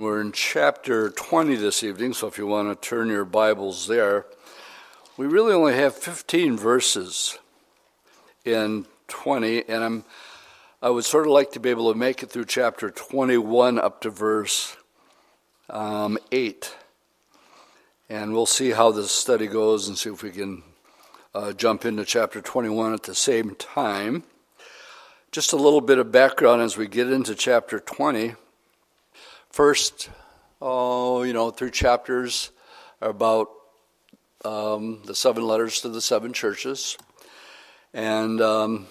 We're in chapter 20 this evening, so if you want to turn your Bibles there, we really only have 15 verses in 20, and I'm, I would sort of like to be able to make it through chapter 21 up to verse um, 8. And we'll see how this study goes and see if we can uh, jump into chapter 21 at the same time. Just a little bit of background as we get into chapter 20 first, oh, you know, three chapters are about um, the seven letters to the seven churches. And um,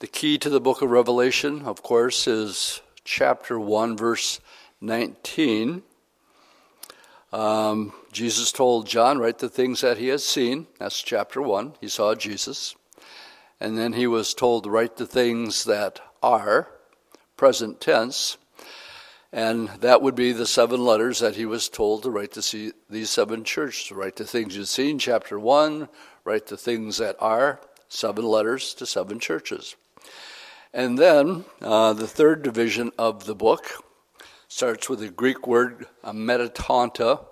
the key to the book of Revelation, of course, is chapter 1, verse 19. Um, Jesus told John, write the things that he has seen. That's chapter 1. He saw Jesus. And then he was told to write the things that are, present tense. And that would be the seven letters that he was told to write to see these seven churches, to write the things you've seen, chapter one, write the things that are, seven letters to seven churches. And then uh, the third division of the book starts with the Greek word meta tauta,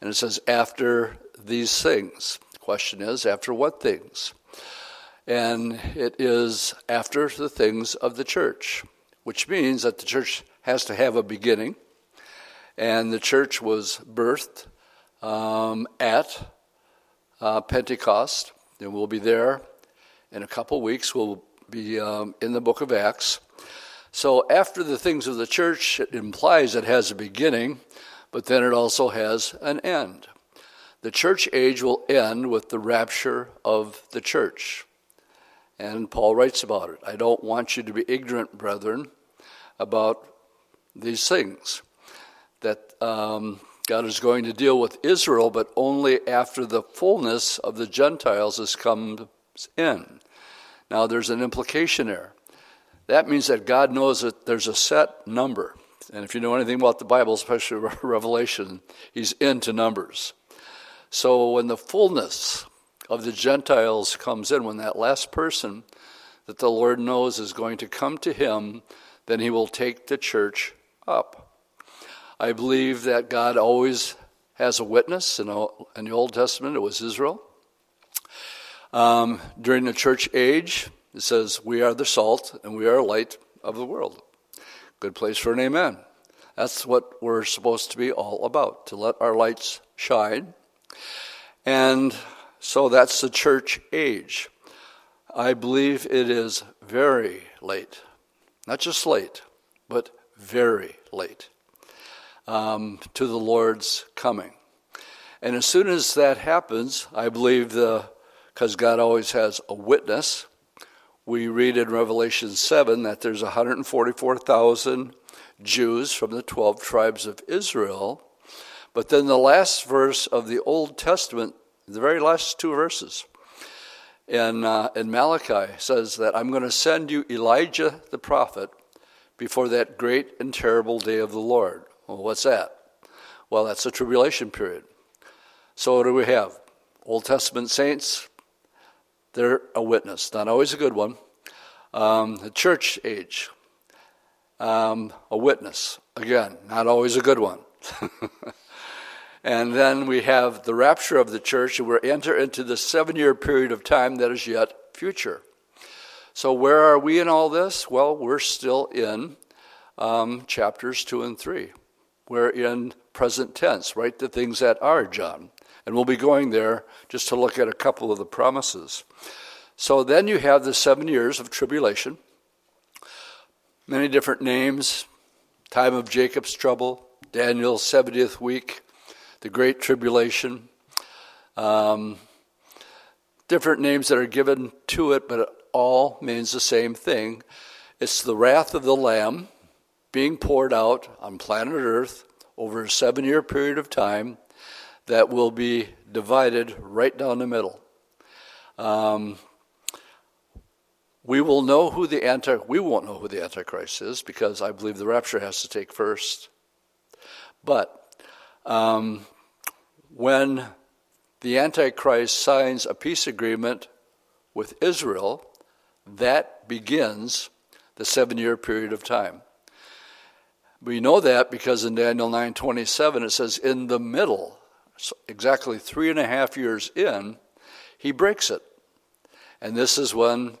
and it says, after these things. The question is, after what things? And it is after the things of the church, which means that the church has to have a beginning. And the church was birthed um, at uh, Pentecost, and we'll be there in a couple weeks. We'll be um, in the book of Acts. So, after the things of the church, it implies it has a beginning, but then it also has an end. The church age will end with the rapture of the church. And Paul writes about it. I don't want you to be ignorant, brethren, about these things that um, God is going to deal with Israel, but only after the fullness of the Gentiles has come in. Now, there's an implication there. That means that God knows that there's a set number. And if you know anything about the Bible, especially Revelation, He's into numbers. So when the fullness of the Gentiles comes in, when that last person that the Lord knows is going to come to Him, then He will take the church up. I believe that God always has a witness. In, in the Old Testament, it was Israel. Um, during the church age, it says, We are the salt and we are light of the world. Good place for an amen. That's what we're supposed to be all about, to let our lights shine. And so that's the church age. I believe it is very late. Not just late, but very late um, to the Lord's coming. And as soon as that happens, I believe the because God always has a witness. We read in Revelation 7 that there's 144,000 Jews from the 12 tribes of Israel. But then the last verse of the Old Testament, the very last two verses, in, uh, in Malachi says that I'm going to send you Elijah the prophet before that great and terrible day of the Lord. Well, what's that? Well, that's the tribulation period. So, what do we have? Old Testament saints, they're a witness, not always a good one. Um, the church age, um, a witness, again, not always a good one. and then we have the rapture of the church, and we enter into the seven year period of time that is yet future. So, where are we in all this? Well, we're still in um, chapters 2 and 3. We're in present tense, right? The things that are, John. And we'll be going there just to look at a couple of the promises. So then you have the seven years of tribulation, many different names time of Jacob's trouble, Daniel's 70th week, the Great Tribulation. Um, different names that are given to it, but all means the same thing. It's the wrath of the Lamb being poured out on planet Earth over a seven year period of time that will be divided right down the middle. Um, we will know who the anti we won't know who the antichrist is because I believe the rapture has to take first. But um, when the antichrist signs a peace agreement with Israel, that begins the seven year period of time. We know that because in Daniel 9:27 it says, "In the middle, so exactly three and a half years in, he breaks it, and this is when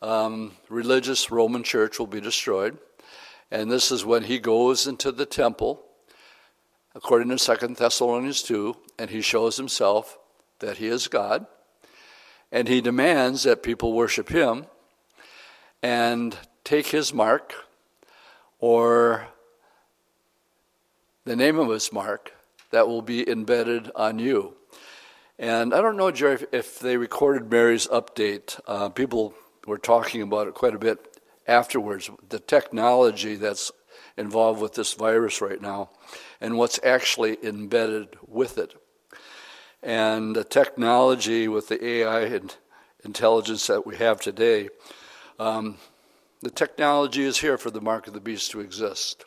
um, religious Roman Church will be destroyed, and this is when he goes into the temple, according to Second Thessalonians 2, and he shows himself that he is God, and he demands that people worship him and take his mark or the name of his mark that will be embedded on you. And I don't know, Jerry, if, they recorded Mary's update. Uh, people were talking about it quite a bit afterwards. The technology that's involved with this virus right now and what's actually embedded with it. And the technology with the AI and intelligence that we have today, um, the technology is here for the mark of the beast to exist.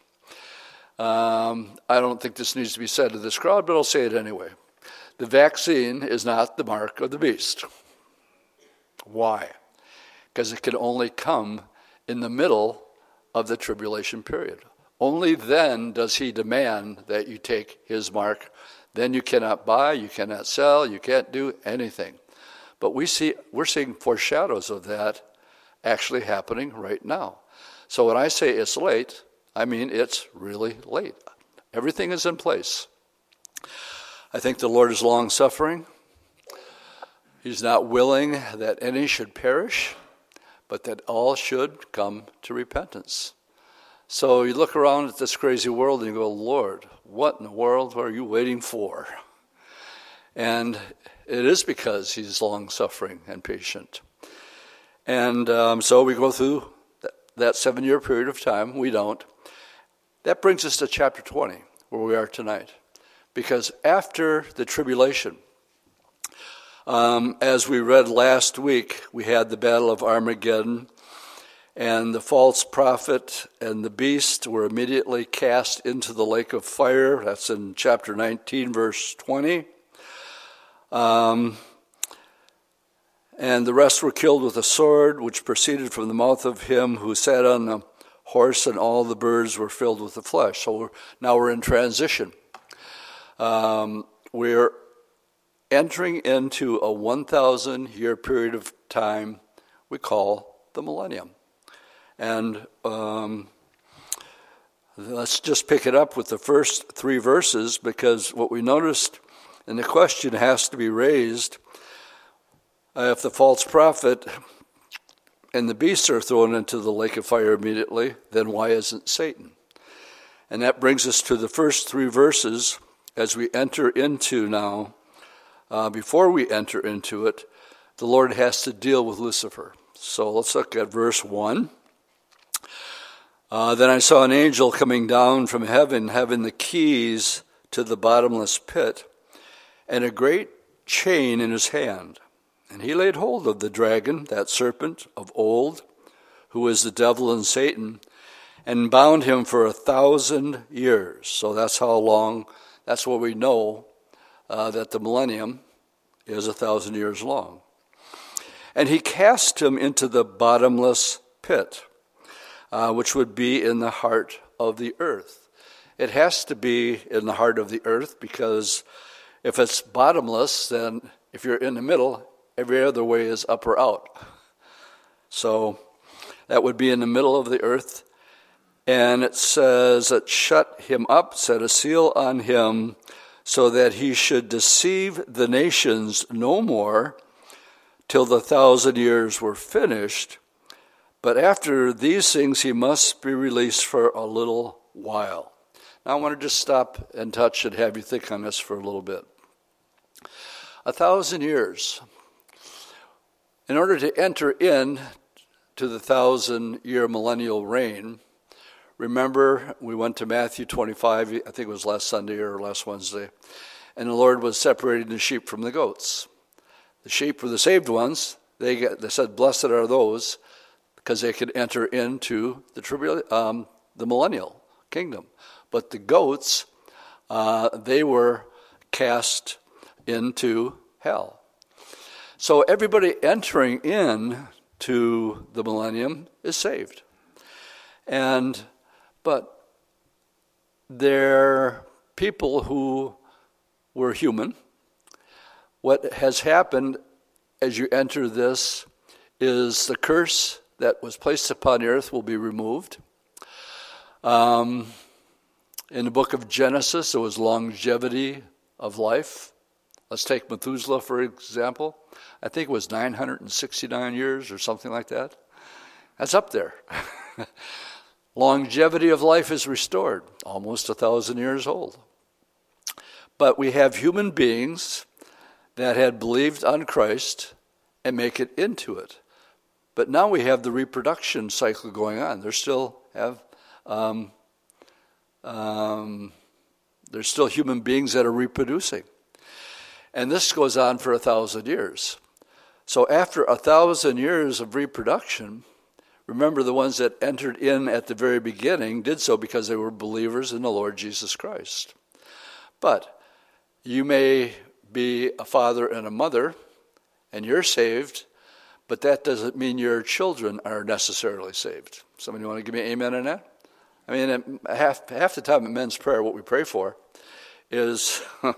Um, I don't think this needs to be said to this crowd, but I'll say it anyway. The vaccine is not the mark of the beast. Why? Because it can only come in the middle of the tribulation period. Only then does he demand that you take his mark. Then you cannot buy, you cannot sell, you can't do anything. But we see we're seeing foreshadows of that actually happening right now. So when I say it's late, I mean, it's really late. Everything is in place. I think the Lord is long suffering. He's not willing that any should perish, but that all should come to repentance. So you look around at this crazy world and you go, Lord, what in the world are you waiting for? And it is because He's long suffering and patient. And um, so we go through that, seven year period of time. We don't. That brings us to chapter 20, where we are tonight. Because after the tribulation, um, as we read last week, we had the Battle of Armageddon, and the false prophet and the beast were immediately cast into the lake of fire. That's in chapter 19, verse 20. Um, and the rest were killed with a sword which proceeded from the mouth of him who sat on the horse and all the birds were filled with the flesh. So we're, now we're in transition. Um, we're entering into a 1,000 year period of time we call the millennium. And um, let's just pick it up with the first three verses because what we noticed, and the question has to be raised if the false prophet and the beasts are thrown into the lake of fire immediately, then why isn't Satan? And that brings us to the first three verses as we enter into now. Uh, before we enter into it, the Lord has to deal with Lucifer. So let's look at verse 1. Uh, then I saw an angel coming down from heaven, having the keys to the bottomless pit, and a great chain in his hand. And he laid hold of the dragon, that serpent of old, who is the devil and Satan, and bound him for a thousand years. So that's how long, that's what we know uh, that the millennium is a thousand years long. And he cast him into the bottomless pit, uh, which would be in the heart of the earth. It has to be in the heart of the earth because if it's bottomless, then if you're in the middle, Every other way is up or out. So that would be in the middle of the earth. And it says it shut him up, set a seal on him, so that he should deceive the nations no more till the thousand years were finished. But after these things, he must be released for a little while. Now, I want to just stop and touch and have you think on this for a little bit. A thousand years. In order to enter in to the thousand year millennial reign, remember we went to Matthew 25, I think it was last Sunday or last Wednesday, and the Lord was separating the sheep from the goats. The sheep were the saved ones. They, get, they said, Blessed are those because they could enter into the, tribul- um, the millennial kingdom. But the goats, uh, they were cast into hell. So everybody entering in to the millennium is saved. And but they're people who were human. What has happened as you enter this is the curse that was placed upon earth will be removed. Um, in the book of Genesis, there was longevity of life. Let's take Methuselah, for example. I think it was 969 years or something like that. That's up there. longevity of life is restored, almost a thousand years old. But we have human beings that had believed on Christ and make it into it. But now we have the reproduction cycle going on. They still have, um, um, there's still human beings that are reproducing. And this goes on for a thousand years. So after a thousand years of reproduction, remember the ones that entered in at the very beginning did so because they were believers in the Lord Jesus Christ. But you may be a father and a mother, and you're saved, but that doesn't mean your children are necessarily saved. Somebody want to give me amen on that? I mean, half, half the time in men's prayer, what we pray for is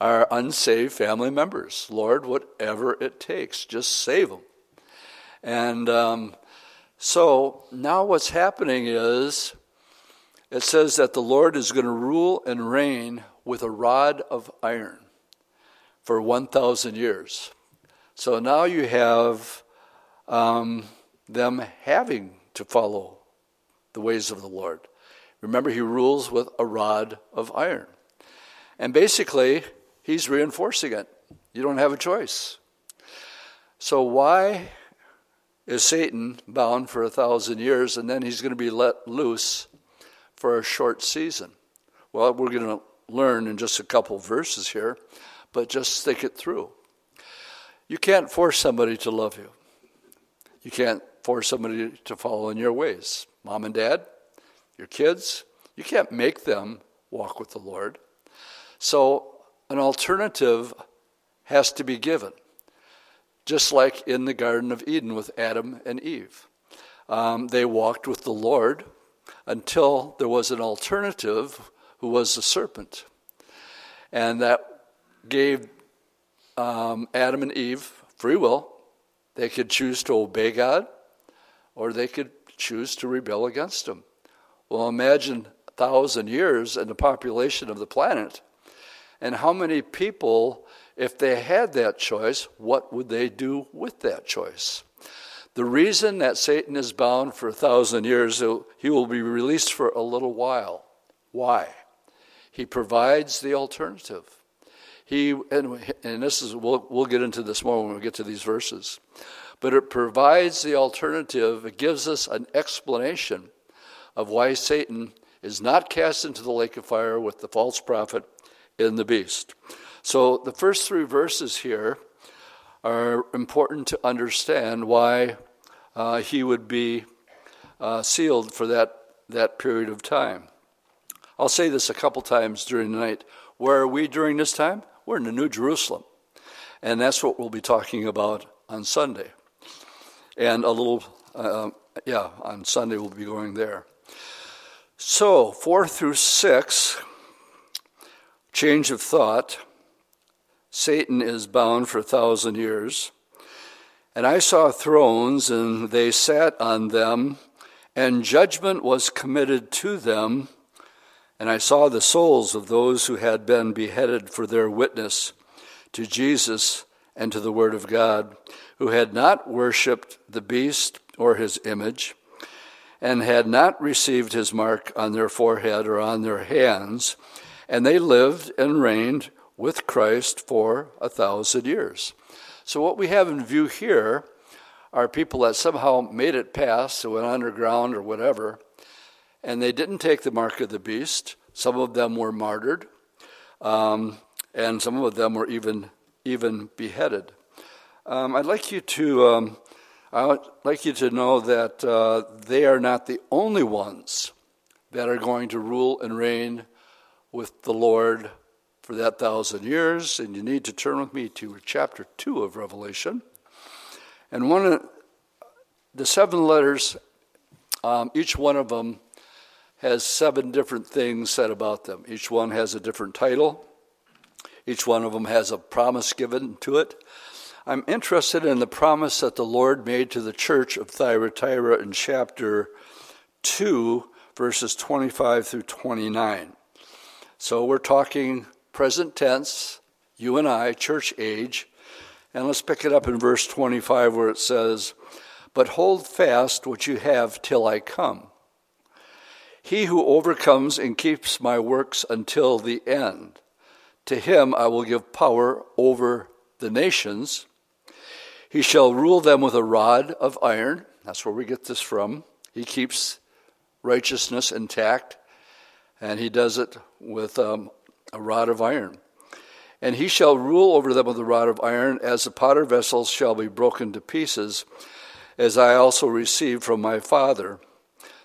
our unsaved family members. Lord, whatever it takes, just save them. And um, so now what's happening is it says that the Lord is going to rule and reign with a rod of iron for 1,000 years. So now you have um, them having to follow the ways of the Lord. Remember, he rules with a rod of iron. And basically, he's reinforcing it. You don't have a choice. So, why is Satan bound for a thousand years and then he's going to be let loose for a short season? Well, we're going to learn in just a couple verses here, but just think it through. You can't force somebody to love you. You can't force somebody to follow in your ways. Mom and dad, your kids, you can't make them walk with the Lord. So an alternative has to be given, just like in the Garden of Eden with Adam and Eve. Um, they walked with the Lord until there was an alternative who was the serpent. And that gave um, Adam and Eve free will. They could choose to obey God or they could choose to rebel against Him. Well, imagine a thousand years and the population of the planet. And how many people, if they had that choice, what would they do with that choice? The reason that Satan is bound for a thousand years, he will be released for a little while. Why? He provides the alternative. He and, and this is we'll, we'll get into this more when we get to these verses. But it provides the alternative, it gives us an explanation of why Satan is not cast into the lake of fire with the false prophet and the beast. So the first three verses here are important to understand why uh, he would be uh, sealed for that, that period of time. I'll say this a couple times during the night. Where are we during this time? We're in the New Jerusalem. And that's what we'll be talking about on Sunday. And a little, uh, yeah, on Sunday we'll be going there. So, four through six, change of thought. Satan is bound for a thousand years. And I saw thrones, and they sat on them, and judgment was committed to them and I saw the souls of those who had been beheaded for their witness to Jesus and to the Word of God, who had not worshipped the beast or his image, and had not received his mark on their forehead or on their hands, and they lived and reigned with Christ for a thousand years. So, what we have in view here are people that somehow made it past, who went underground or whatever, and they didn't take the mark of the beast. Some of them were martyred, um, and some of them were even even beheaded. Um, I'd like you to um, I'd like you to know that uh, they are not the only ones that are going to rule and reign with the Lord for that thousand years. And you need to turn with me to chapter two of Revelation. And one of the seven letters, um, each one of them has seven different things said about them. Each one has a different title, each one of them has a promise given to it. I'm interested in the promise that the Lord made to the church of Thyatira in chapter 2, verses 25 through 29. So we're talking present tense, you and I, church age. And let's pick it up in verse 25 where it says, But hold fast what you have till I come. He who overcomes and keeps my works until the end, to him I will give power over the nations. He shall rule them with a rod of iron. That's where we get this from. He keeps righteousness intact, and he does it with um, a rod of iron. And he shall rule over them with a rod of iron, as the potter vessels shall be broken to pieces, as I also received from my Father.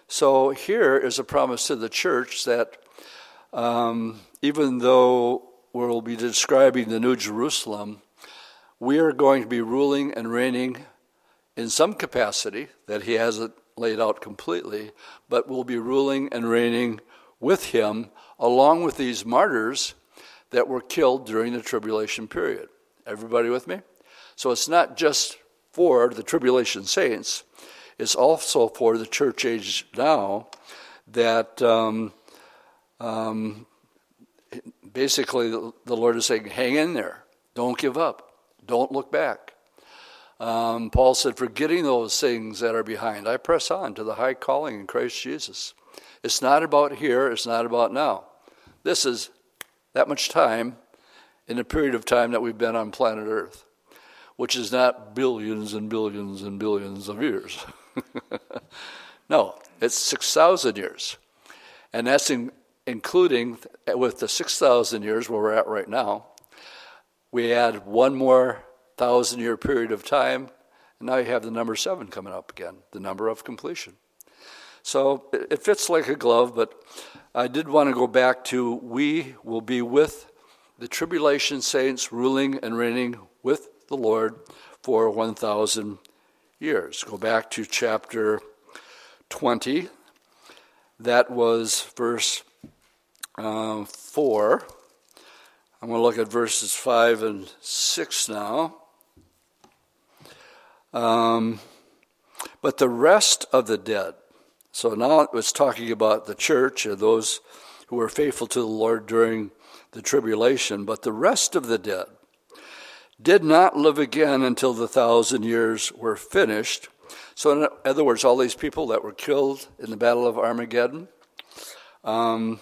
So here is a promise to the church that um, even though we'll be describing the New Jerusalem, we are going to be ruling and reigning in some capacity that he hasn't laid out completely, but we'll be ruling and reigning with him along with these martyrs that were killed during the tribulation period. Everybody with me? So it's not just for the tribulation saints, it's also for the church age now that um, um, basically the Lord is saying, hang in there, don't give up, don't look back. Um, Paul said, forgetting those things that are behind, I press on to the high calling in Christ Jesus. It's not about here, it's not about now. This is that much time in the period of time that we've been on planet Earth, which is not billions and billions and billions of years. no, it's 6,000 years. And that's in, including, with the 6,000 years where we're at right now, we add one more thousand year period of time, and now you have the number seven coming up again, the number of completion. So it fits like a glove, but I did want to go back to we will be with the tribulation saints ruling and reigning with the Lord for 1,000 years. Go back to chapter 20. That was verse uh, 4. I'm going to look at verses 5 and 6 now. Um, but the rest of the dead, so now it was talking about the church and those who were faithful to the Lord during the tribulation, but the rest of the dead did not live again until the thousand years were finished. So, in other words, all these people that were killed in the Battle of Armageddon, um,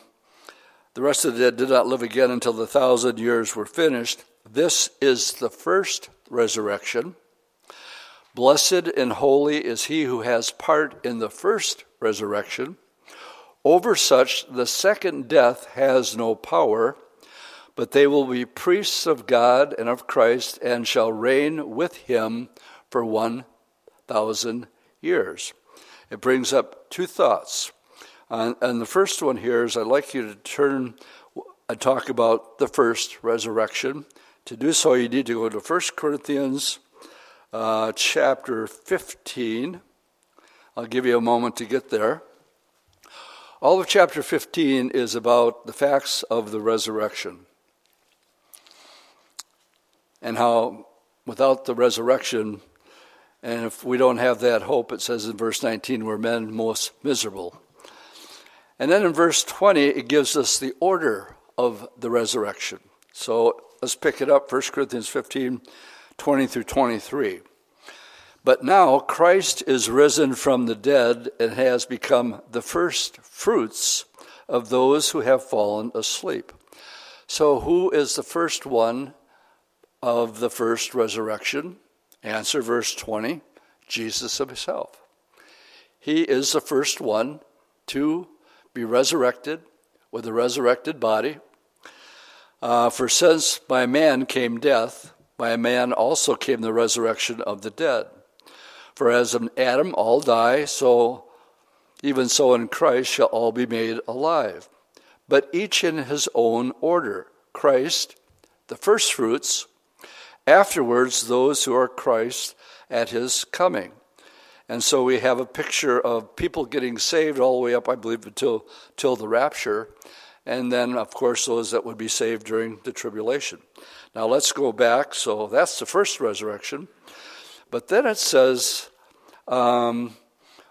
the rest of the dead did not live again until the thousand years were finished. This is the first resurrection. Blessed and holy is he who has part in the first resurrection. Over such, the second death has no power, but they will be priests of God and of Christ and shall reign with him for 1,000 years. It brings up two thoughts. And the first one here is I'd like you to turn and talk about the first resurrection. To do so, you need to go to 1 Corinthians uh, chapter 15. I'll give you a moment to get there. All of chapter 15 is about the facts of the resurrection and how without the resurrection, and if we don't have that hope, it says in verse 19, we're men most miserable. And then in verse 20, it gives us the order of the resurrection. So let's pick it up 1 Corinthians 15 20 through 23. But now Christ is risen from the dead and has become the first fruits of those who have fallen asleep. So, who is the first one of the first resurrection? Answer verse 20 Jesus himself. He is the first one to be resurrected with a resurrected body. Uh, for since by man came death, by man also came the resurrection of the dead. For as in Adam all die, so even so in Christ shall all be made alive. But each in his own order. Christ, the firstfruits, afterwards those who are Christ at his coming. And so we have a picture of people getting saved all the way up, I believe, until, until the rapture. And then, of course, those that would be saved during the tribulation. Now let's go back. So that's the first resurrection. But then it says, um,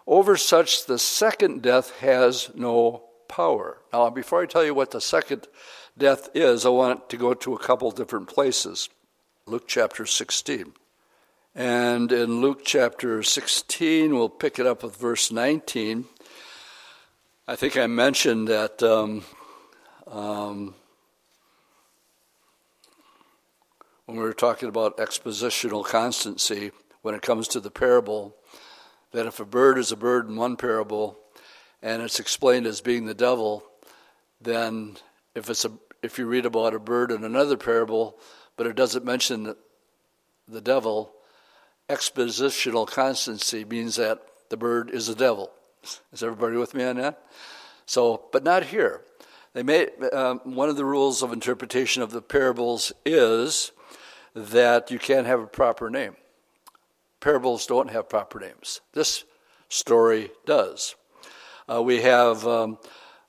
over such the second death has no power. Now, before I tell you what the second death is, I want to go to a couple different places. Luke chapter 16. And in Luke chapter 16, we'll pick it up with verse 19. I think I mentioned that um, um, when we were talking about expositional constancy, when it comes to the parable, that if a bird is a bird in one parable and it's explained as being the devil, then if it's a if you read about a bird in another parable, but it doesn't mention the devil, expositional constancy means that the bird is a devil. Is everybody with me on that? So, but not here. They made um, one of the rules of interpretation of the parables is that you can't have a proper name. Parables don't have proper names. This story does. Uh, we have um,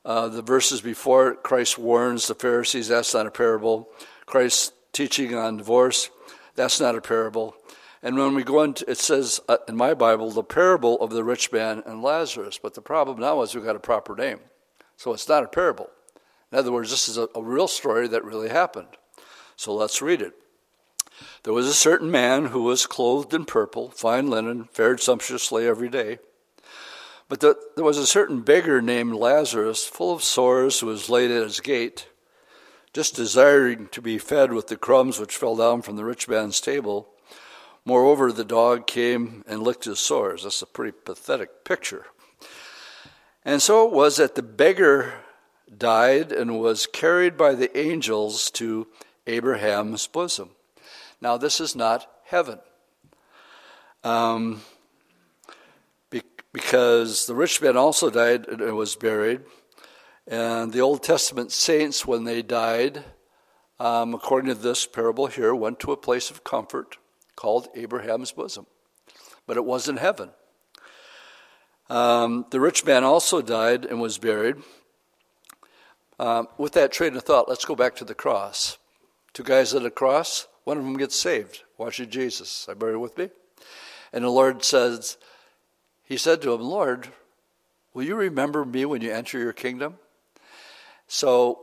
uh, the verses before Christ warns the Pharisees that's not a parable. Christ teaching on divorce that's not a parable. And when we go into, it says uh, in my Bible, the parable of the rich man and Lazarus. But the problem now is we've got a proper name. So it's not a parable. In other words, this is a, a real story that really happened. So let's read it. There was a certain man who was clothed in purple, fine linen, fared sumptuously every day. But the, there was a certain beggar named Lazarus, full of sores, who was laid at his gate, just desiring to be fed with the crumbs which fell down from the rich man's table. Moreover, the dog came and licked his sores. That's a pretty pathetic picture. And so it was that the beggar died and was carried by the angels to Abraham's bosom. Now, this is not heaven. Um, be- because the rich man also died and was buried. And the Old Testament saints, when they died, um, according to this parable here, went to a place of comfort called Abraham's bosom. But it wasn't heaven. Um, the rich man also died and was buried. Um, with that train of thought, let's go back to the cross. Two guys at a cross, one of them gets saved, watching Jesus. I bear with me? And the Lord says, He said to him, Lord, will you remember me when you enter your kingdom? So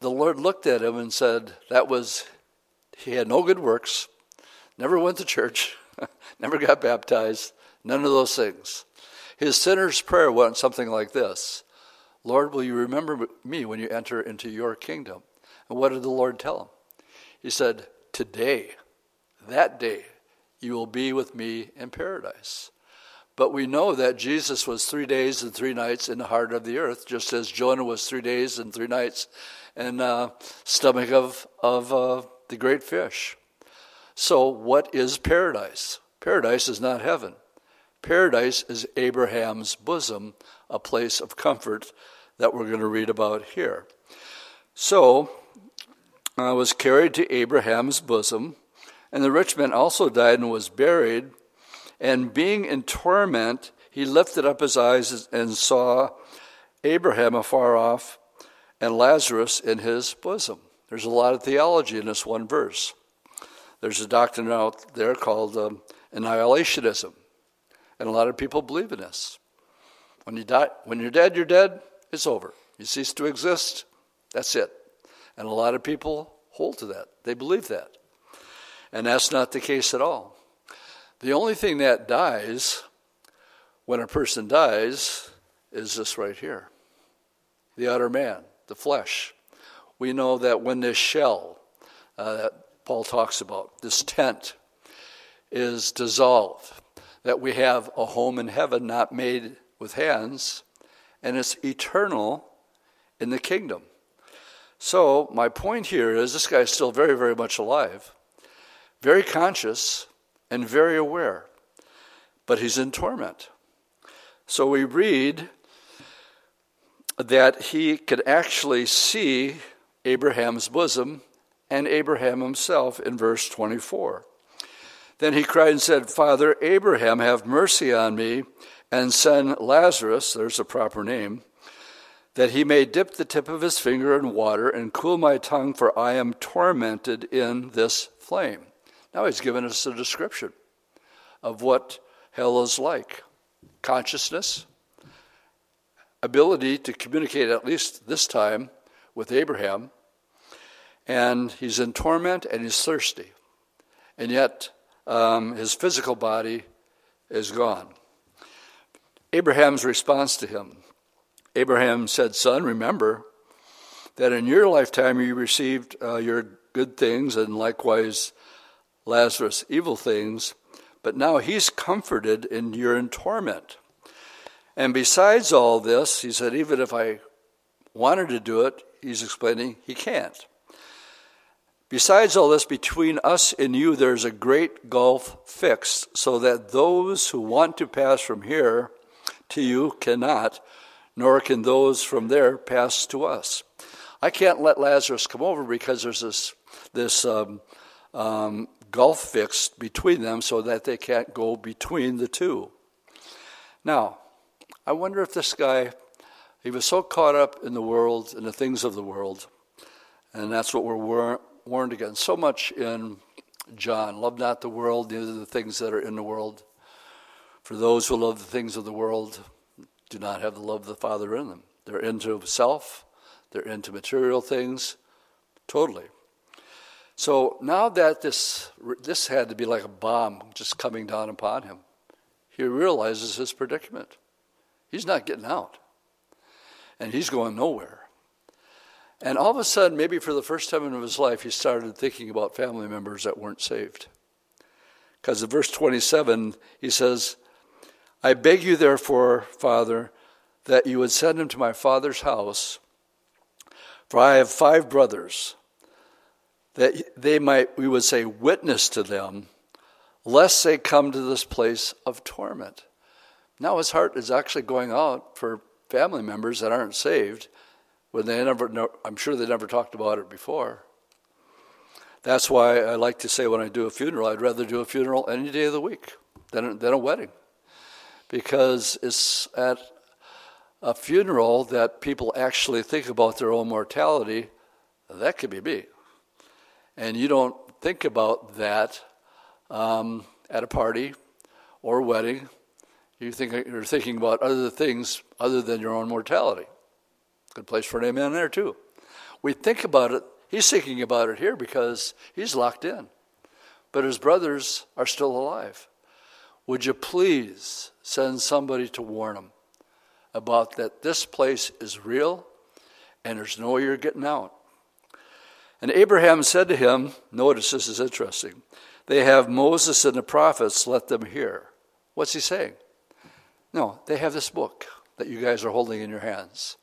the Lord looked at him and said, That was, he had no good works, never went to church, never got baptized, none of those things. His sinner's prayer went something like this Lord, will you remember me when you enter into your kingdom? And what did the Lord tell him? He said, Today, that day, you will be with me in paradise. But we know that Jesus was three days and three nights in the heart of the earth, just as Jonah was three days and three nights in the uh, stomach of, of uh, the great fish. So, what is paradise? Paradise is not heaven. Paradise is Abraham's bosom, a place of comfort that we're going to read about here. So, I was carried to Abraham's bosom, and the rich man also died and was buried. And being in torment, he lifted up his eyes and saw Abraham afar off and Lazarus in his bosom. There's a lot of theology in this one verse. There's a doctrine out there called um, annihilationism, and a lot of people believe in this. When you die, when you're dead, you're dead. It's over. You cease to exist. That's it. And a lot of people hold to that. They believe that. And that's not the case at all. The only thing that dies when a person dies is this right here the outer man, the flesh. We know that when this shell uh, that Paul talks about, this tent, is dissolved, that we have a home in heaven not made with hands, and it's eternal in the kingdom. So, my point here is this guy is still very, very much alive, very conscious, and very aware, but he's in torment. So, we read that he could actually see Abraham's bosom and Abraham himself in verse 24. Then he cried and said, Father Abraham, have mercy on me, and send Lazarus, there's a proper name, that he may dip the tip of his finger in water and cool my tongue, for I am tormented in this flame. Now he's given us a description of what hell is like consciousness, ability to communicate, at least this time, with Abraham, and he's in torment and he's thirsty. And yet, um, his physical body is gone. Abraham's response to him Abraham said, Son, remember that in your lifetime you received uh, your good things, and likewise Lazarus evil things, but now he's comforted and you're in torment. And besides all this, he said, even if I wanted to do it, he's explaining he can't. Besides all this, between us and you, there's a great gulf fixed, so that those who want to pass from here to you cannot, nor can those from there pass to us. I can't let Lazarus come over because there's this, this um, um, gulf fixed between them so that they can't go between the two. Now, I wonder if this guy, he was so caught up in the world and the things of the world, and that's what we're warned against so much in John. Love not the world, neither the things that are in the world. For those who love the things of the world do not have the love of the Father in them. They're into self, they're into material things, totally. So now that this this had to be like a bomb just coming down upon him, he realizes his predicament. He's not getting out, and he's going nowhere. And all of a sudden, maybe for the first time in his life, he started thinking about family members that weren't saved. Because in verse 27, he says, I beg you, therefore, Father, that you would send him to my father's house, for I have five brothers, that they might, we would say, witness to them, lest they come to this place of torment. Now his heart is actually going out for family members that aren't saved when they never I'm sure they never talked about it before. That's why I like to say when I do a funeral, I'd rather do a funeral any day of the week than, than a wedding. Because it's at a funeral that people actually think about their own mortality. That could be me. And you don't think about that um, at a party or wedding. You think you're thinking about other things other than your own mortality. Good place for an amen there, too. We think about it. He's thinking about it here because he's locked in. But his brothers are still alive. Would you please send somebody to warn them about that this place is real and there's no way you're getting out? And Abraham said to him, Notice this is interesting. They have Moses and the prophets, let them hear. What's he saying? No, they have this book that you guys are holding in your hands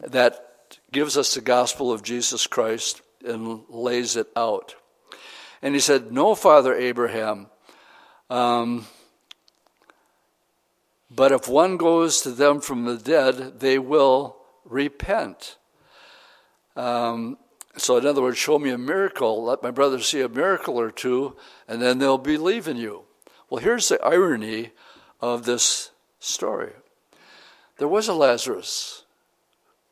that gives us the gospel of Jesus Christ and lays it out. And he said, No, Father Abraham, um, but if one goes to them from the dead, they will repent. Um, so, in other words, show me a miracle, let my brothers see a miracle or two, and then they'll believe in you. Well, here's the irony of this story there was a Lazarus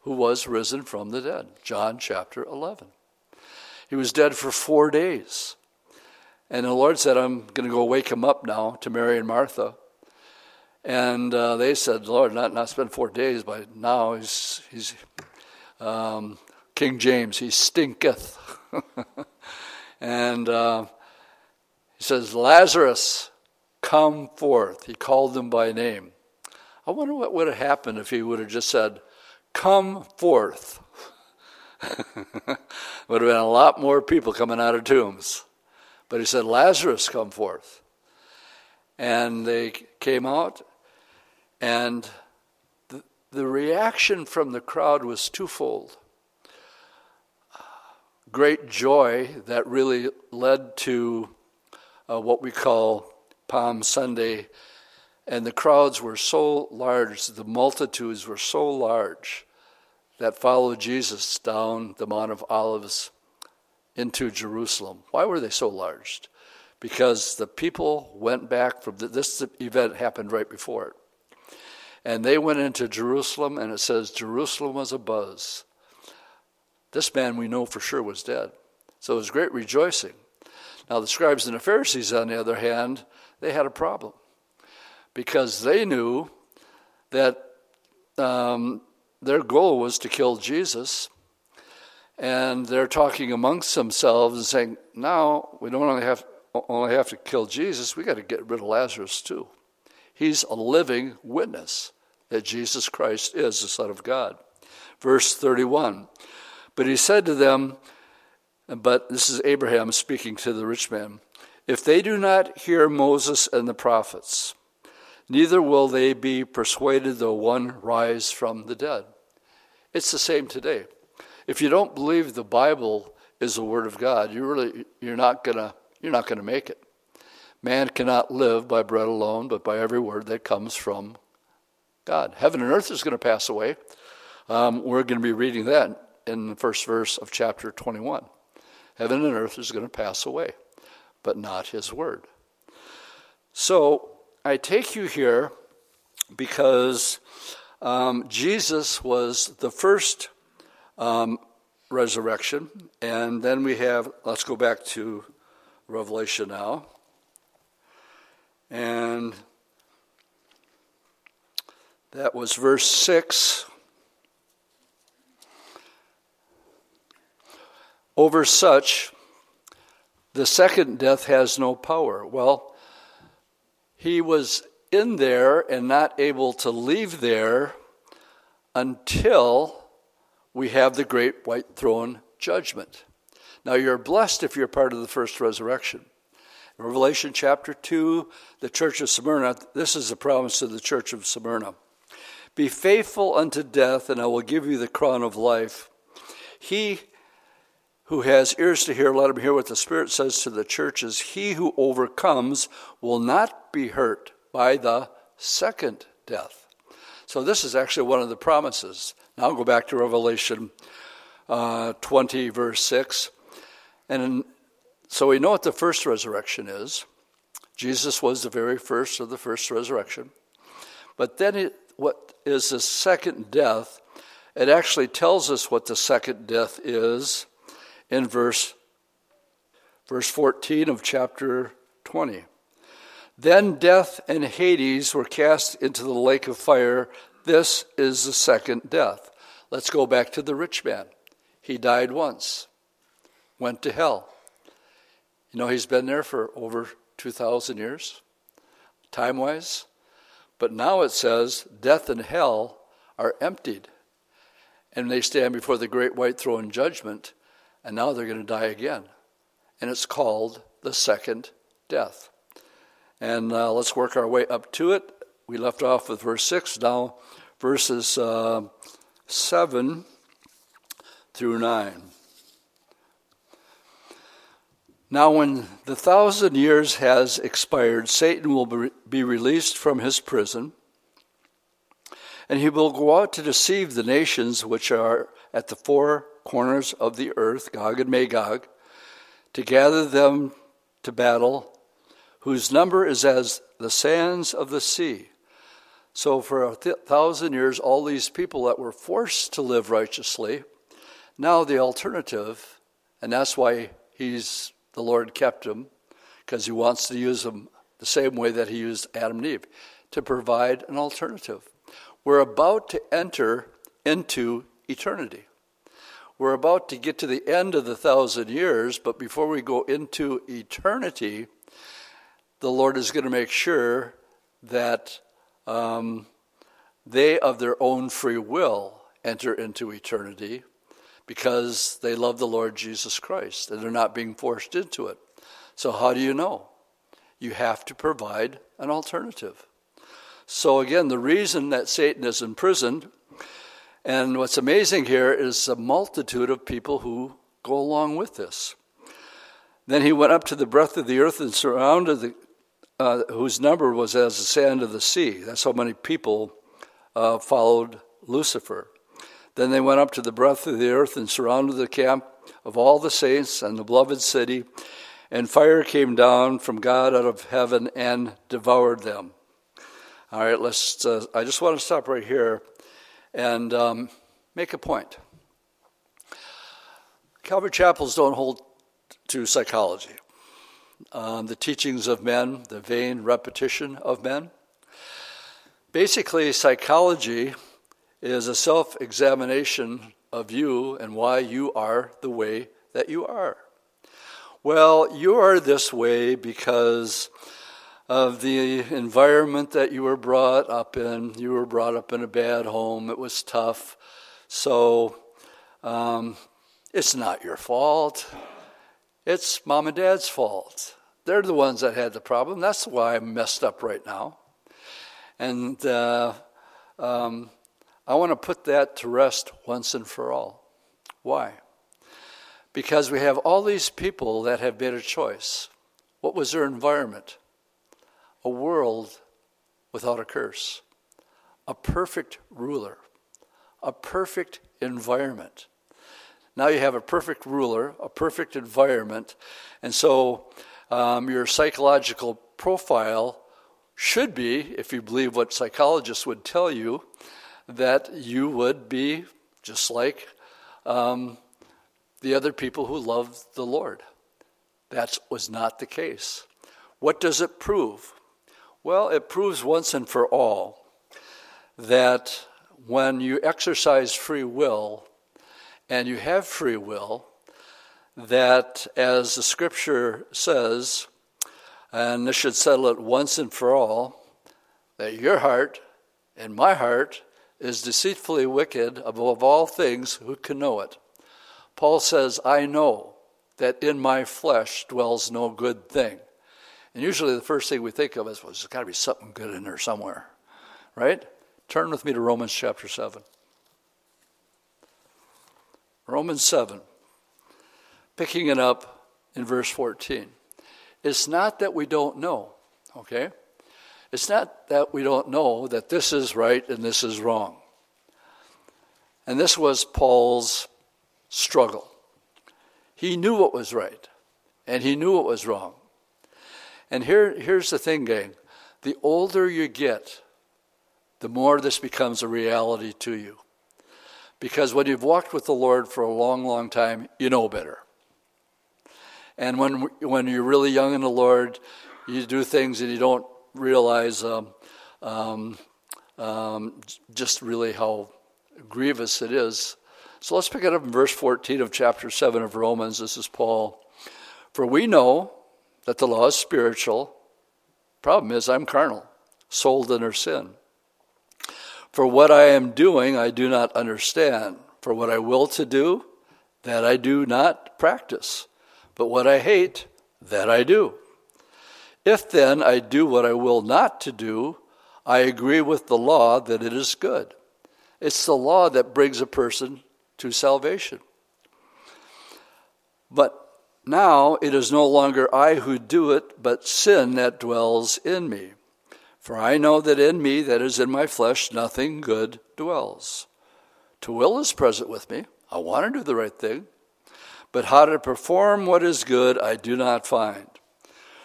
who was risen from the dead. John chapter 11. He was dead for four days. And the Lord said, I'm going to go wake him up now to Mary and Martha. And uh, they said, Lord, not, not spend four days, but now he's, he's um, King James, he stinketh. and uh, he says, Lazarus, come forth. He called them by name. I wonder what would have happened if he would have just said, Come forth. Would have been a lot more people coming out of tombs. But he said, Lazarus, come forth. And they came out, and the, the reaction from the crowd was twofold. Great joy that really led to uh, what we call Palm Sunday and the crowds were so large, the multitudes were so large that followed Jesus down the Mount of Olives into Jerusalem. Why were they so large? because the people went back from the, this event happened right before it. And they went into Jerusalem, and it says Jerusalem was a buzz. This man we know for sure was dead. So it was great rejoicing. Now, the scribes and the Pharisees, on the other hand, they had a problem because they knew that um, their goal was to kill Jesus. And they're talking amongst themselves and saying, now we don't only have, only have to kill Jesus, we got to get rid of Lazarus too. He's a living witness that Jesus Christ is the Son of God. Verse 31 But he said to them, but this is Abraham speaking to the rich man, if they do not hear Moses and the prophets, neither will they be persuaded though one rise from the dead. It's the same today. If you don't believe the Bible is the word of God, you really you're not gonna you're not gonna make it. Man cannot live by bread alone, but by every word that comes from God. Heaven and earth is going to pass away. Um, we're going to be reading that in the first verse of chapter 21. Heaven and earth is going to pass away, but not his word. So I take you here because um, Jesus was the first um, resurrection, and then we have, let's go back to Revelation now. And that was verse 6. Over such, the second death has no power. Well, he was in there and not able to leave there until we have the great white throne judgment. Now, you're blessed if you're part of the first resurrection. Revelation chapter 2, the church of Smyrna, this is the promise to the church of Smyrna. Be faithful unto death, and I will give you the crown of life. He who has ears to hear, let him hear what the Spirit says to the churches. He who overcomes will not be hurt by the second death. So, this is actually one of the promises. Now, go back to Revelation uh, 20, verse 6. And so we know what the first resurrection is. Jesus was the very first of the first resurrection. But then, it, what is the second death? It actually tells us what the second death is in verse, verse 14 of chapter 20. Then death and Hades were cast into the lake of fire. This is the second death. Let's go back to the rich man. He died once, went to hell. You know, he's been there for over 2,000 years, time wise. But now it says death and hell are emptied. And they stand before the great white throne judgment and now they're going to die again. And it's called the second death. And uh, let's work our way up to it. We left off with verse 6, now verses uh, 7 through 9. Now, when the thousand years has expired, Satan will be released from his prison, and he will go out to deceive the nations which are at the four corners of the earth, Gog and Magog, to gather them to battle, whose number is as the sands of the sea. So, for a th- thousand years, all these people that were forced to live righteously, now the alternative, and that's why he's the Lord kept them, because he wants to use them the same way that he used Adam and Eve, to provide an alternative. We're about to enter into eternity. We're about to get to the end of the thousand years, but before we go into eternity, the Lord is going to make sure that um, they, of their own free will, enter into eternity because they love the Lord Jesus Christ and they're not being forced into it. So, how do you know? You have to provide an alternative. So, again, the reason that Satan is imprisoned and what's amazing here is a multitude of people who go along with this. Then he went up to the breadth of the earth and surrounded the, uh, whose number was as the sand of the sea. That's how many people uh, followed Lucifer. Then they went up to the breadth of the earth and surrounded the camp of all the saints and the beloved city, and fire came down from God out of heaven and devoured them. All right, let's. Uh, I just want to stop right here and um, make a point. Calvary chapels don't hold to psychology. Um, the teachings of men, the vain repetition of men. Basically, psychology is a self examination of you and why you are the way that you are. Well, you are this way because of the environment that you were brought up in. You were brought up in a bad home, it was tough. So um, it's not your fault, it's mom and dad's fault. They're the ones that had the problem. That's why I'm messed up right now. And uh, um, I want to put that to rest once and for all. Why? Because we have all these people that have made a choice. What was their environment? A world without a curse, a perfect ruler, a perfect environment. Now you have a perfect ruler, a perfect environment, and so um, your psychological profile should be, if you believe what psychologists would tell you, that you would be just like um, the other people who loved the Lord. That was not the case. What does it prove? Well, it proves once and for all that when you exercise free will and you have free will, that as the scripture says, and this should settle it once and for all, that your heart and my heart is deceitfully wicked above all things, who can know it? Paul says, I know that in my flesh dwells no good thing. And usually the first thing we think of is, well, there's got to be something good in there somewhere, right? Turn with me to Romans chapter 7. Romans 7, picking it up in verse 14. It's not that we don't know, okay? It's not that we don't know that this is right and this is wrong. And this was Paul's struggle. He knew what was right, and he knew what was wrong. And here, here's the thing, gang the older you get, the more this becomes a reality to you. Because when you've walked with the Lord for a long, long time, you know better. And when, when you're really young in the Lord, you do things and you don't realize um, um, um, just really how grievous it is so let's pick it up in verse 14 of chapter 7 of Romans. This is Paul. For we know that the law is spiritual. Problem is, I'm carnal, sold under sin. For what I am doing, I do not understand. For what I will to do, that I do not practice. But what I hate, that I do. If then I do what I will not to do, I agree with the law that it is good. It's the law that brings a person to salvation. But now it is no longer I who do it, but sin that dwells in me. For I know that in me, that is in my flesh, nothing good dwells. To will is present with me. I want to do the right thing. But how to perform what is good, I do not find.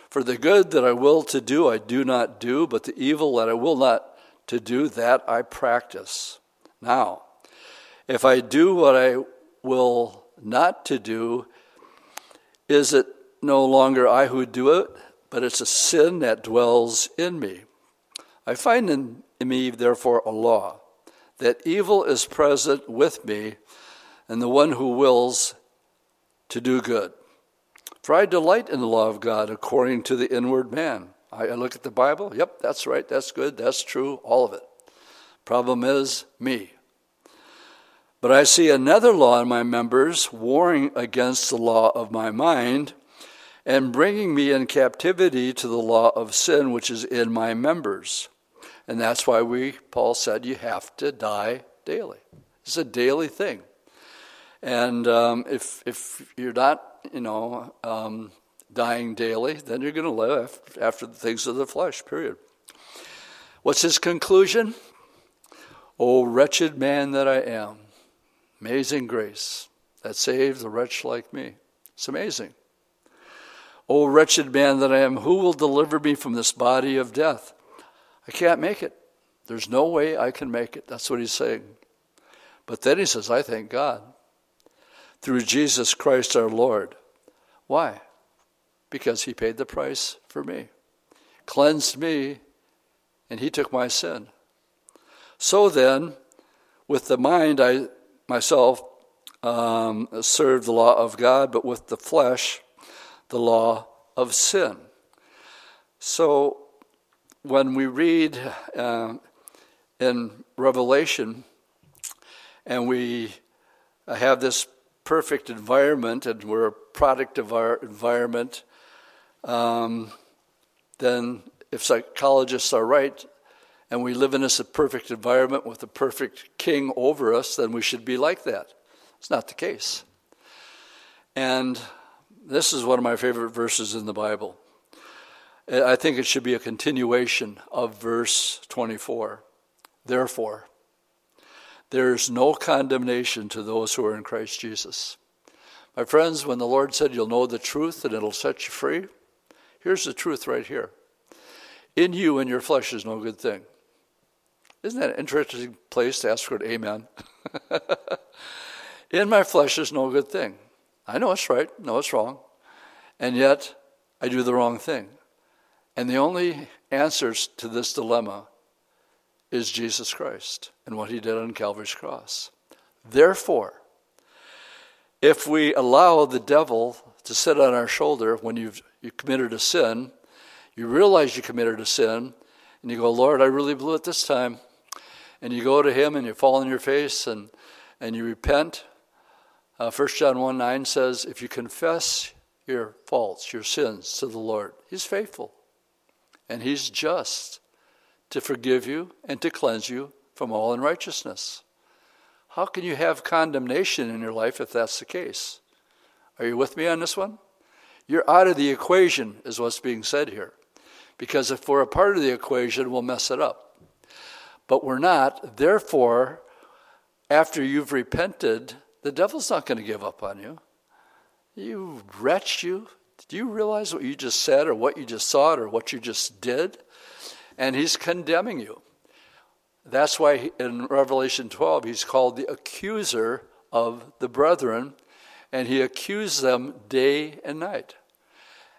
For the good that I will to do, I do not do, but the evil that I will not to do, that I practice. Now, if I do what I will not to do, is it no longer I who do it, but it's a sin that dwells in me? I find in me, therefore, a law that evil is present with me, and the one who wills to do good. For I delight in the law of God according to the inward man. I look at the Bible, yep, that's right, that's good, that's true, all of it. Problem is me. But I see another law in my members warring against the law of my mind and bringing me in captivity to the law of sin which is in my members. And that's why we, Paul said, you have to die daily. It's a daily thing. And um, if, if you're not, you know, um, dying daily, then you're going to live after the things of the flesh, period. What's his conclusion? Oh, wretched man that I am. Amazing grace that saved a wretch like me. It's amazing. O wretched man that I am, who will deliver me from this body of death? I can't make it. There's no way I can make it. That's what he's saying. But then he says, I thank God through Jesus Christ our Lord. Why? Because he paid the price for me, cleansed me, and he took my sin. So then, with the mind, I myself um, serve the law of God, but with the flesh, the law of sin. So when we read uh, in Revelation and we have this perfect environment and we're a product of our environment, um, then if psychologists are right and we live in this perfect environment with a perfect king over us, then we should be like that. It's not the case. And this is one of my favorite verses in the Bible. Uh, I think it should be a continuation of verse 24. Therefore, there is no condemnation to those who are in Christ Jesus. My friends, when the Lord said you'll know the truth and it'll set you free, here's the truth right here. In you and your flesh is no good thing. Isn't that an interesting place to ask for an amen? in my flesh is no good thing. I know it's right, know it's wrong, and yet I do the wrong thing. And the only answers to this dilemma is Jesus Christ and what he did on Calvary's cross. Therefore, if we allow the devil to sit on our shoulder when you've you committed a sin, you realize you committed a sin, and you go, Lord, I really blew it this time. And you go to him and you fall on your face and, and you repent uh, 1 John 1 9 says, If you confess your faults, your sins to the Lord, He's faithful and He's just to forgive you and to cleanse you from all unrighteousness. How can you have condemnation in your life if that's the case? Are you with me on this one? You're out of the equation, is what's being said here. Because if we're a part of the equation, we'll mess it up. But we're not. Therefore, after you've repented, the devil's not going to give up on you. You wretch, you. Do you realize what you just said or what you just thought or what you just did? And he's condemning you. That's why in Revelation 12 he's called the accuser of the brethren, and he accused them day and night.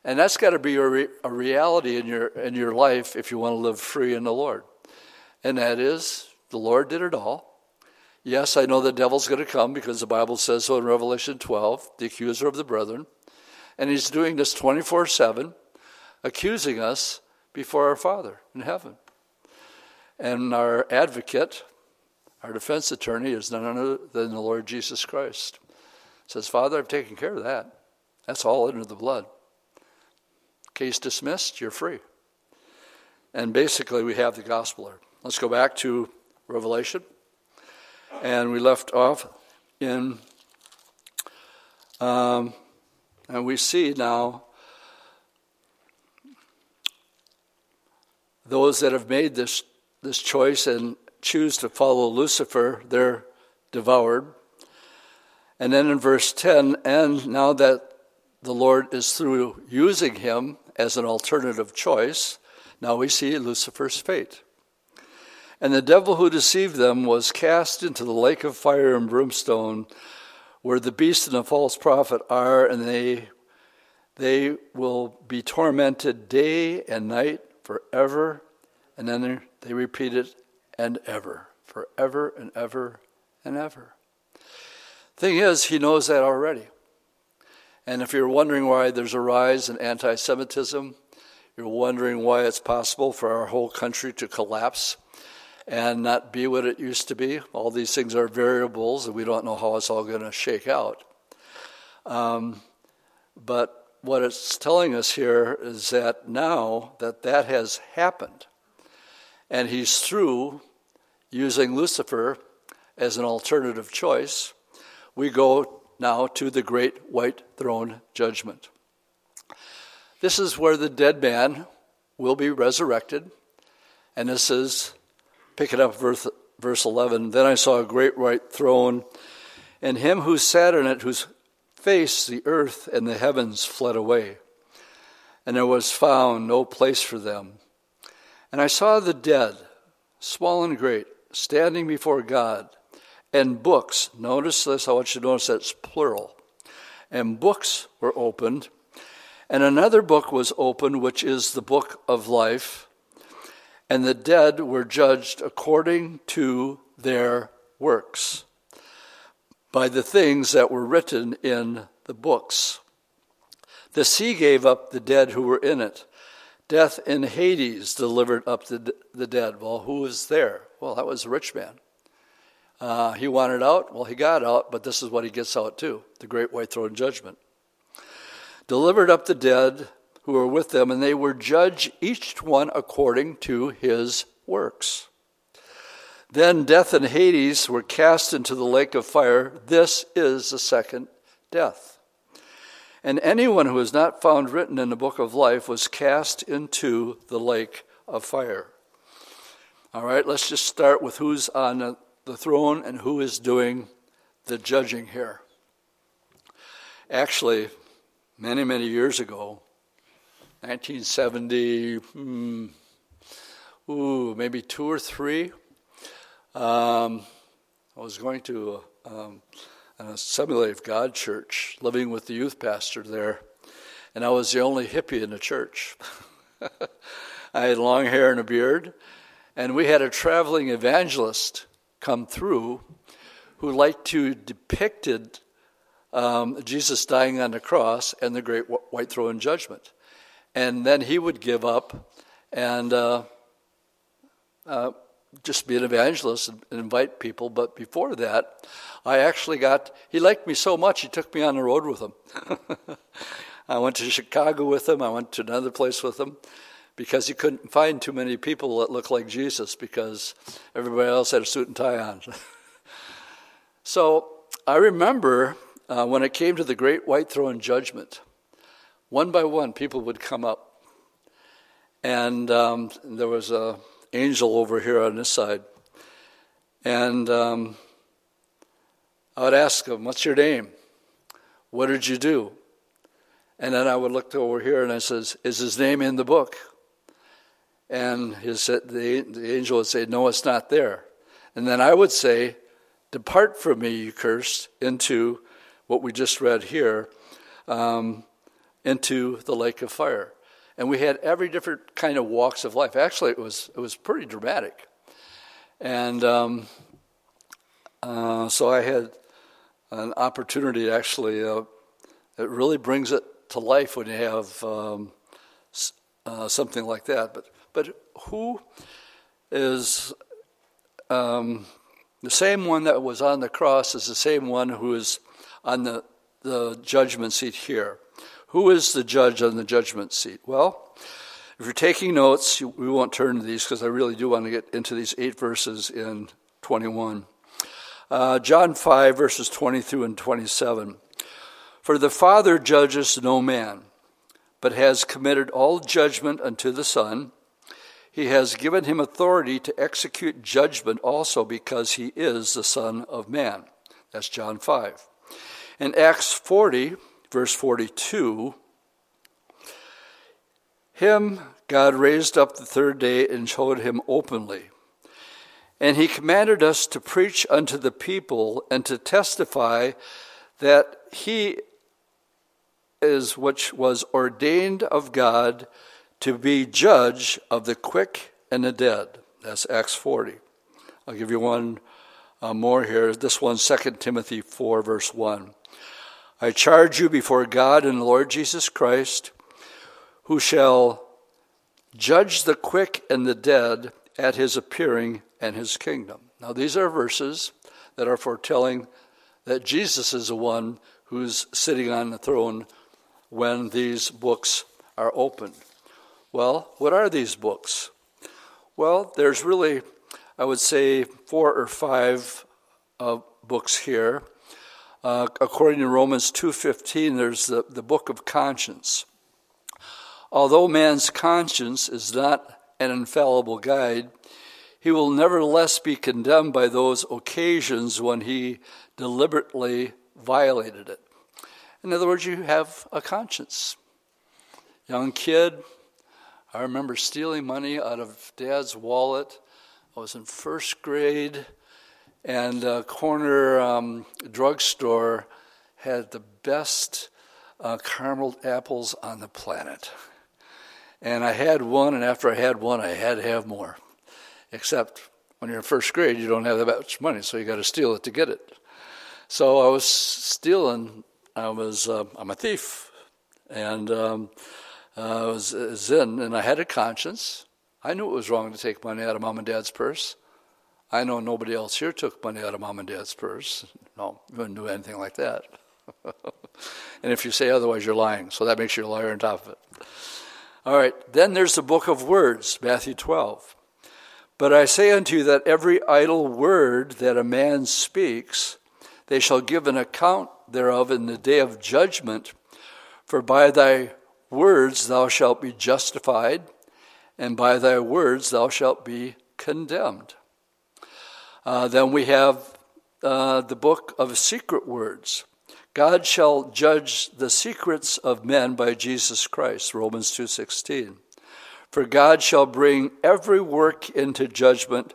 And that's got to be a, re- a reality in your, in your life if you want to live free in the Lord. And that is, the Lord did it all. Yes, I know the devil's going to come because the Bible says so in Revelation 12, the accuser of the brethren. And he's doing this 24 7, accusing us before our Father in heaven. And our advocate, our defense attorney, is none other than the Lord Jesus Christ. Says, Father, I've taken care of that. That's all under the blood. Case dismissed, you're free. And basically, we have the gospel. Let's go back to Revelation and we left off in, um, and we see now those that have made this this choice and choose to follow Lucifer, they're devoured. And then in verse 10, and now that the Lord is through using him as an alternative choice, now we see Lucifer's fate. And the devil who deceived them was cast into the lake of fire and brimstone, where the beast and the false prophet are, and they, they will be tormented day and night forever. And then they repeat it, and ever, forever and ever and ever. Thing is, he knows that already. And if you're wondering why there's a rise in anti Semitism, you're wondering why it's possible for our whole country to collapse and not be what it used to be. All these things are variables, and we don't know how it's all going to shake out. Um, but what it's telling us here is that now that that has happened, and he's through using Lucifer as an alternative choice, we go now to the great white throne judgment. This is where the dead man will be resurrected, and this is Pick it up, verse, verse 11. Then I saw a great white throne, and him who sat in it, whose face the earth and the heavens fled away. and there was found no place for them. And I saw the dead, small and great, standing before God, and books. Notice this, I want you to notice that's plural. And books were opened, and another book was opened, which is the book of life. And the dead were judged according to their works by the things that were written in the books. The sea gave up the dead who were in it. Death and Hades delivered up the, the dead. Well, who was there? Well, that was a rich man. Uh, he wanted out. Well, he got out, but this is what he gets out too the great white throne judgment. Delivered up the dead who were with them, and they were judged each one according to his works. Then death and Hades were cast into the lake of fire. This is the second death. And anyone who was not found written in the book of life was cast into the lake of fire. All right, let's just start with who's on the throne and who is doing the judging here. Actually, many, many years ago, 1970, hmm, ooh, maybe two or three, um, I was going to um, an Assembly of God church, living with the youth pastor there, and I was the only hippie in the church. I had long hair and a beard, and we had a traveling evangelist come through who liked to depicted um, Jesus dying on the cross and the great white throne judgment. And then he would give up and uh, uh, just be an evangelist and invite people. But before that, I actually got, he liked me so much, he took me on the road with him. I went to Chicago with him, I went to another place with him because he couldn't find too many people that looked like Jesus because everybody else had a suit and tie on. so I remember uh, when it came to the great white throne judgment, one by one people would come up. And um, there was an angel over here on this side. And um, I would ask him, What's your name? What did you do? And then I would look over here and I says, Is his name in the book? And his, the, the angel would say, No, it's not there. And then I would say, Depart from me, you cursed, into what we just read here, um, into the lake of fire. And we had every different kind of walks of life. Actually, it was, it was pretty dramatic. And um, uh, so I had an opportunity actually. Uh, it really brings it to life when you have um, uh, something like that. But but who is um, the same one that was on the cross is the same one who is on the the judgment seat here. Who is the judge on the judgment seat? Well, if you're taking notes, we won't turn to these because I really do want to get into these eight verses in 21. Uh, John 5, verses 22 and 27. For the Father judges no man, but has committed all judgment unto the Son. He has given him authority to execute judgment also because he is the Son of Man. That's John 5. In Acts 40, verse 42, him God raised up the third day and showed him openly and he commanded us to preach unto the people and to testify that he is which was ordained of God to be judge of the quick and the dead. That's Acts 40. I'll give you one uh, more here. This one, 2 Timothy 4, verse 1. I charge you before God and Lord Jesus Christ, who shall judge the quick and the dead at his appearing and his kingdom. Now, these are verses that are foretelling that Jesus is the one who's sitting on the throne when these books are opened. Well, what are these books? Well, there's really, I would say, four or five uh, books here. Uh, according to Romans 2.15, there's the, the book of conscience. Although man's conscience is not an infallible guide, he will nevertheless be condemned by those occasions when he deliberately violated it. In other words, you have a conscience. young kid, I remember stealing money out of dad's wallet. I was in first grade, and a corner um, drugstore had the best uh, carameled apples on the planet. And I had one, and after I had one, I had to have more. Except when you're in first grade, you don't have that much money, so you got to steal it to get it. So I was stealing. I was uh, I'm a thief, and um, I was, was in, and I had a conscience. I knew it was wrong to take money out of mom and dad's purse. I know nobody else here took money out of mom and dad's purse. No, you wouldn't do anything like that. and if you say otherwise, you're lying. So that makes you a liar on top of it. All right, then there's the book of words, Matthew 12. But I say unto you that every idle word that a man speaks, they shall give an account thereof in the day of judgment. For by thy words thou shalt be justified, and by thy words thou shalt be condemned. Uh, then we have uh, the book of secret words. God shall judge the secrets of men by Jesus Christ, Romans 2:16. For God shall bring every work into judgment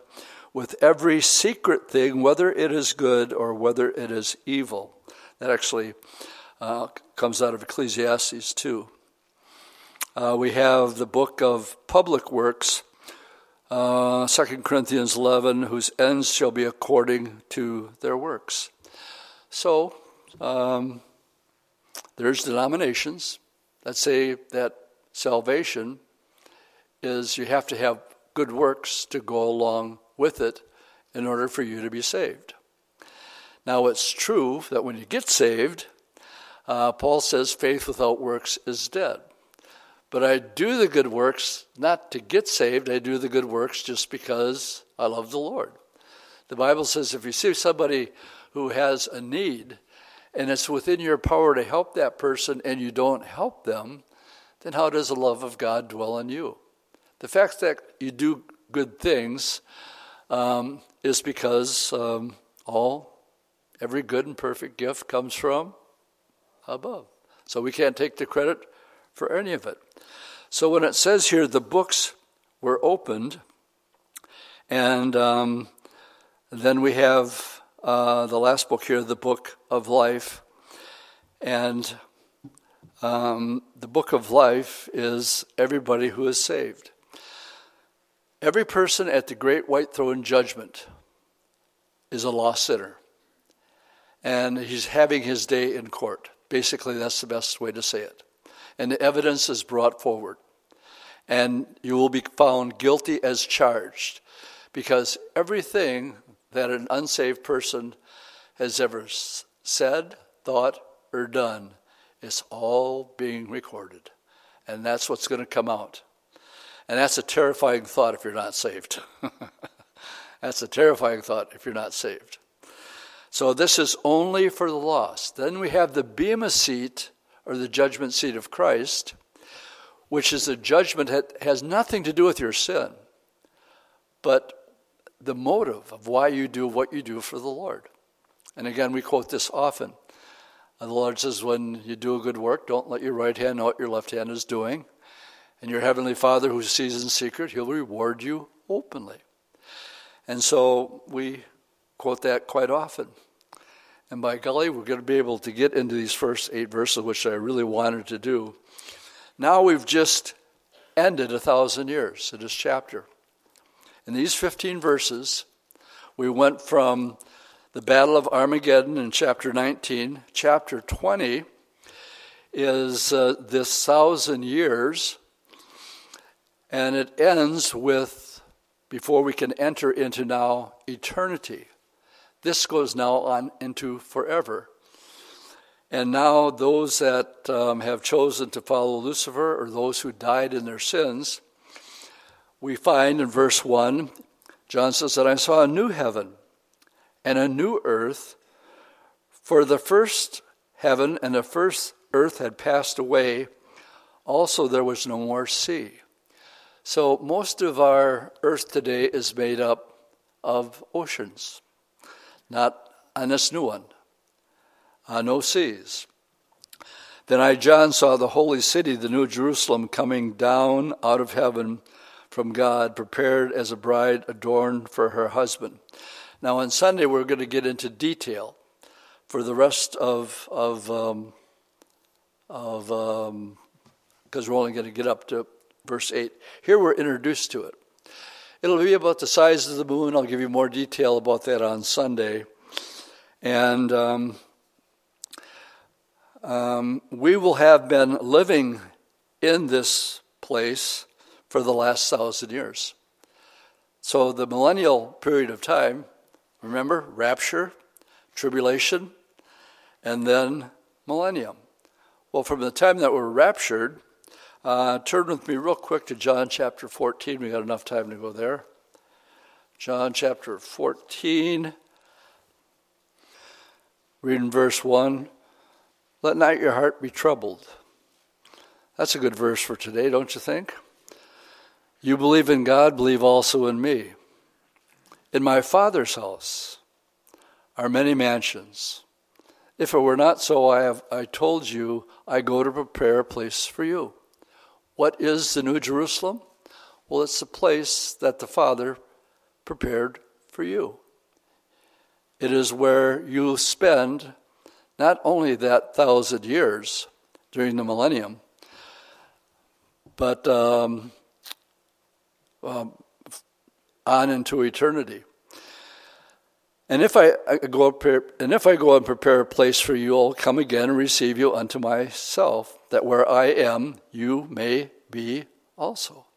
with every secret thing, whether it is good or whether it is evil. That actually uh, comes out of Ecclesiastes 2. Uh, we have the book of public works, uh, 2 Corinthians 11, whose ends shall be according to their works. So, um, there's denominations that say that salvation is you have to have good works to go along with it in order for you to be saved. Now, it's true that when you get saved, uh, Paul says faith without works is dead. But I do the good works not to get saved, I do the good works just because I love the Lord. The Bible says if you see somebody who has a need, and it's within your power to help that person and you don't help them, then how does the love of God dwell in you? The fact that you do good things um, is because um, all, every good and perfect gift comes from above. So we can't take the credit for any of it. So when it says here the books were opened, and um, then we have uh, the last book here, the Book of Life. And um, the Book of Life is everybody who is saved. Every person at the great white throne judgment is a lost sinner. And he's having his day in court. Basically, that's the best way to say it. And the evidence is brought forward. And you will be found guilty as charged because everything that an unsaved person has ever said, thought, or done is all being recorded. And that's what's going to come out. And that's a terrifying thought if you're not saved. that's a terrifying thought if you're not saved. So this is only for the lost. Then we have the Bema seat, or the judgment seat of Christ, which is a judgment that has nothing to do with your sin, but the motive of why you do what you do for the Lord. And again, we quote this often. The Lord says, when you do a good work, don't let your right hand know what your left hand is doing. And your heavenly Father who sees in secret, he'll reward you openly. And so we quote that quite often. And by golly, we're going to be able to get into these first eight verses, which I really wanted to do. Now we've just ended a thousand years in this chapter. In these 15 verses, we went from the Battle of Armageddon in chapter 19. Chapter 20 is uh, this thousand years, and it ends with, before we can enter into now eternity. This goes now on into forever. And now, those that um, have chosen to follow Lucifer, or those who died in their sins, we find in verse 1, John says that I saw a new heaven and a new earth, for the first heaven and the first earth had passed away. Also, there was no more sea. So, most of our earth today is made up of oceans, not on this new one, uh, no seas. Then I, John, saw the holy city, the new Jerusalem, coming down out of heaven from God, prepared as a bride adorned for her husband. Now, on Sunday, we're going to get into detail for the rest of of um, of because um, we're only going to get up to verse eight. Here, we're introduced to it. It'll be about the size of the moon. I'll give you more detail about that on Sunday, and. Um, um, we will have been living in this place for the last thousand years. So, the millennial period of time, remember, rapture, tribulation, and then millennium. Well, from the time that we're raptured, uh, turn with me real quick to John chapter 14. We got enough time to go there. John chapter 14, reading verse 1. Let not your heart be troubled. That's a good verse for today, don't you think? You believe in God, believe also in me. In my Father's house are many mansions. If it were not so, I have I told you I go to prepare a place for you. What is the New Jerusalem? Well, it's the place that the Father prepared for you. It is where you spend not only that thousand years during the millennium, but um, um, on into eternity. And if I, I, go up and if I go and prepare a place for you, I'll come again and receive you unto myself, that where I am, you may be also.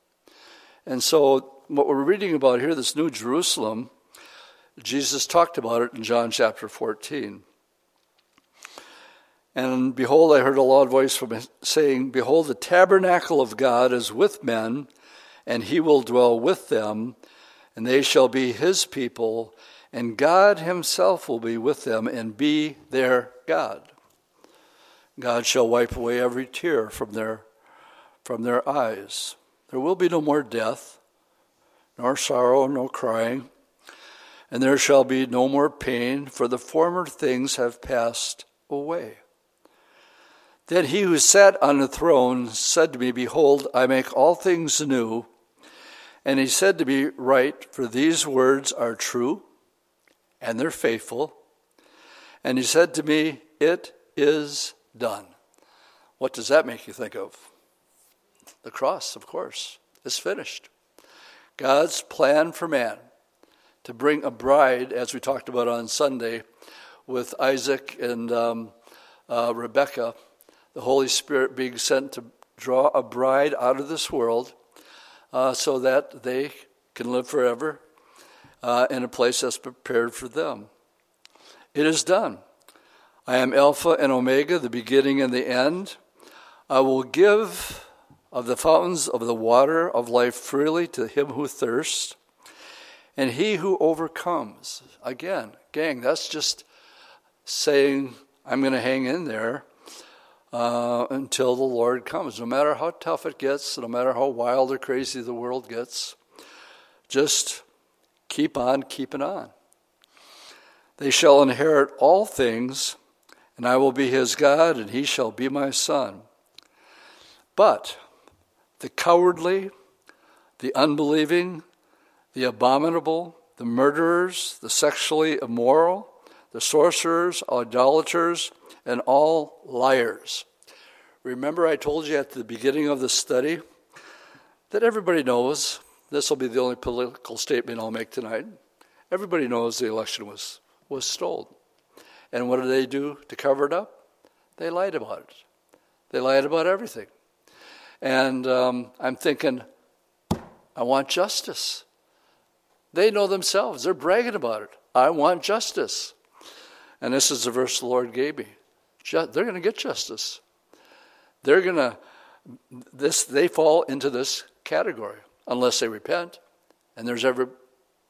And so, what we're reading about here, this New Jerusalem, Jesus talked about it in John chapter 14. And behold, I heard a loud voice from him saying, Behold, the tabernacle of God is with men, and he will dwell with them, and they shall be his people, and God himself will be with them and be their God. God shall wipe away every tear from their, from their eyes. There will be no more death, nor sorrow, nor crying, and there shall be no more pain, for the former things have passed away. Then he who sat on the throne said to me, Behold, I make all things new. And he said to me, Write, for these words are true and they're faithful. And he said to me, It is done. What does that make you think of? The cross, of course, is finished. God's plan for man to bring a bride, as we talked about on Sunday, with Isaac and um, uh, Rebekah the Holy Spirit being sent to draw a bride out of this world uh, so that they can live forever uh, in a place that's prepared for them. It is done. I am Alpha and Omega, the beginning and the end. I will give of the fountains of the water of life freely to him who thirsts, and he who overcomes. Again, gang, that's just saying, I'm going to hang in there uh, until the Lord comes. No matter how tough it gets, no matter how wild or crazy the world gets, just keep on keeping on. They shall inherit all things, and I will be his God, and he shall be my son. But the cowardly, the unbelieving, the abominable, the murderers, the sexually immoral, the sorcerers, idolaters, and all liars. Remember, I told you at the beginning of the study that everybody knows, this will be the only political statement I'll make tonight. Everybody knows the election was, was stolen. And what did they do to cover it up? They lied about it. They lied about everything. And um, I'm thinking, I want justice. They know themselves, they're bragging about it. I want justice. And this is the verse the Lord gave me. They're going to get justice. They're going to this they fall into this category unless they repent, and there's every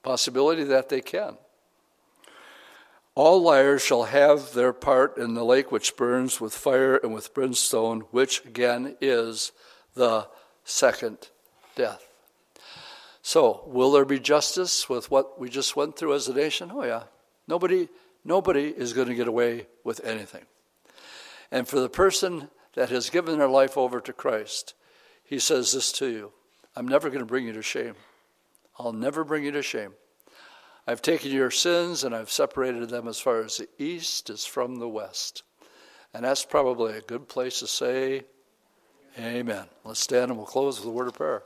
possibility that they can. All liars shall have their part in the lake which burns with fire and with brimstone, which again is the second death. So, will there be justice with what we just went through as a nation? Oh yeah. Nobody nobody is going to get away with anything. And for the person that has given their life over to Christ, he says this to you I'm never going to bring you to shame. I'll never bring you to shame. I've taken your sins and I've separated them as far as the east is from the west. And that's probably a good place to say, Amen. Let's stand and we'll close with a word of prayer.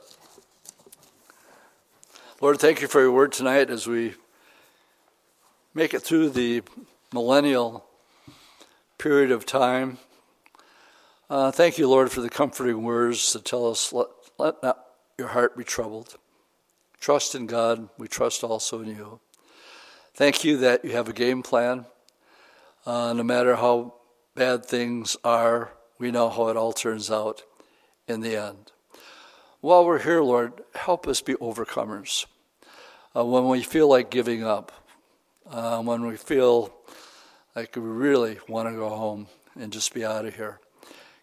Lord, thank you for your word tonight as we make it through the millennial period of time. Uh, thank you, Lord, for the comforting words that tell us, let, let not your heart be troubled. Trust in God. We trust also in you. Thank you that you have a game plan. Uh, no matter how bad things are, we know how it all turns out in the end. While we're here, Lord, help us be overcomers. Uh, when we feel like giving up, uh, when we feel like we really want to go home and just be out of here,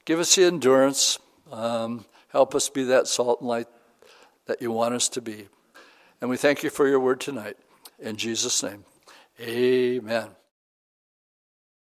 give us the endurance. Um, help us be that salt and light that you want us to be. And we thank you for your word tonight. In Jesus' name, amen.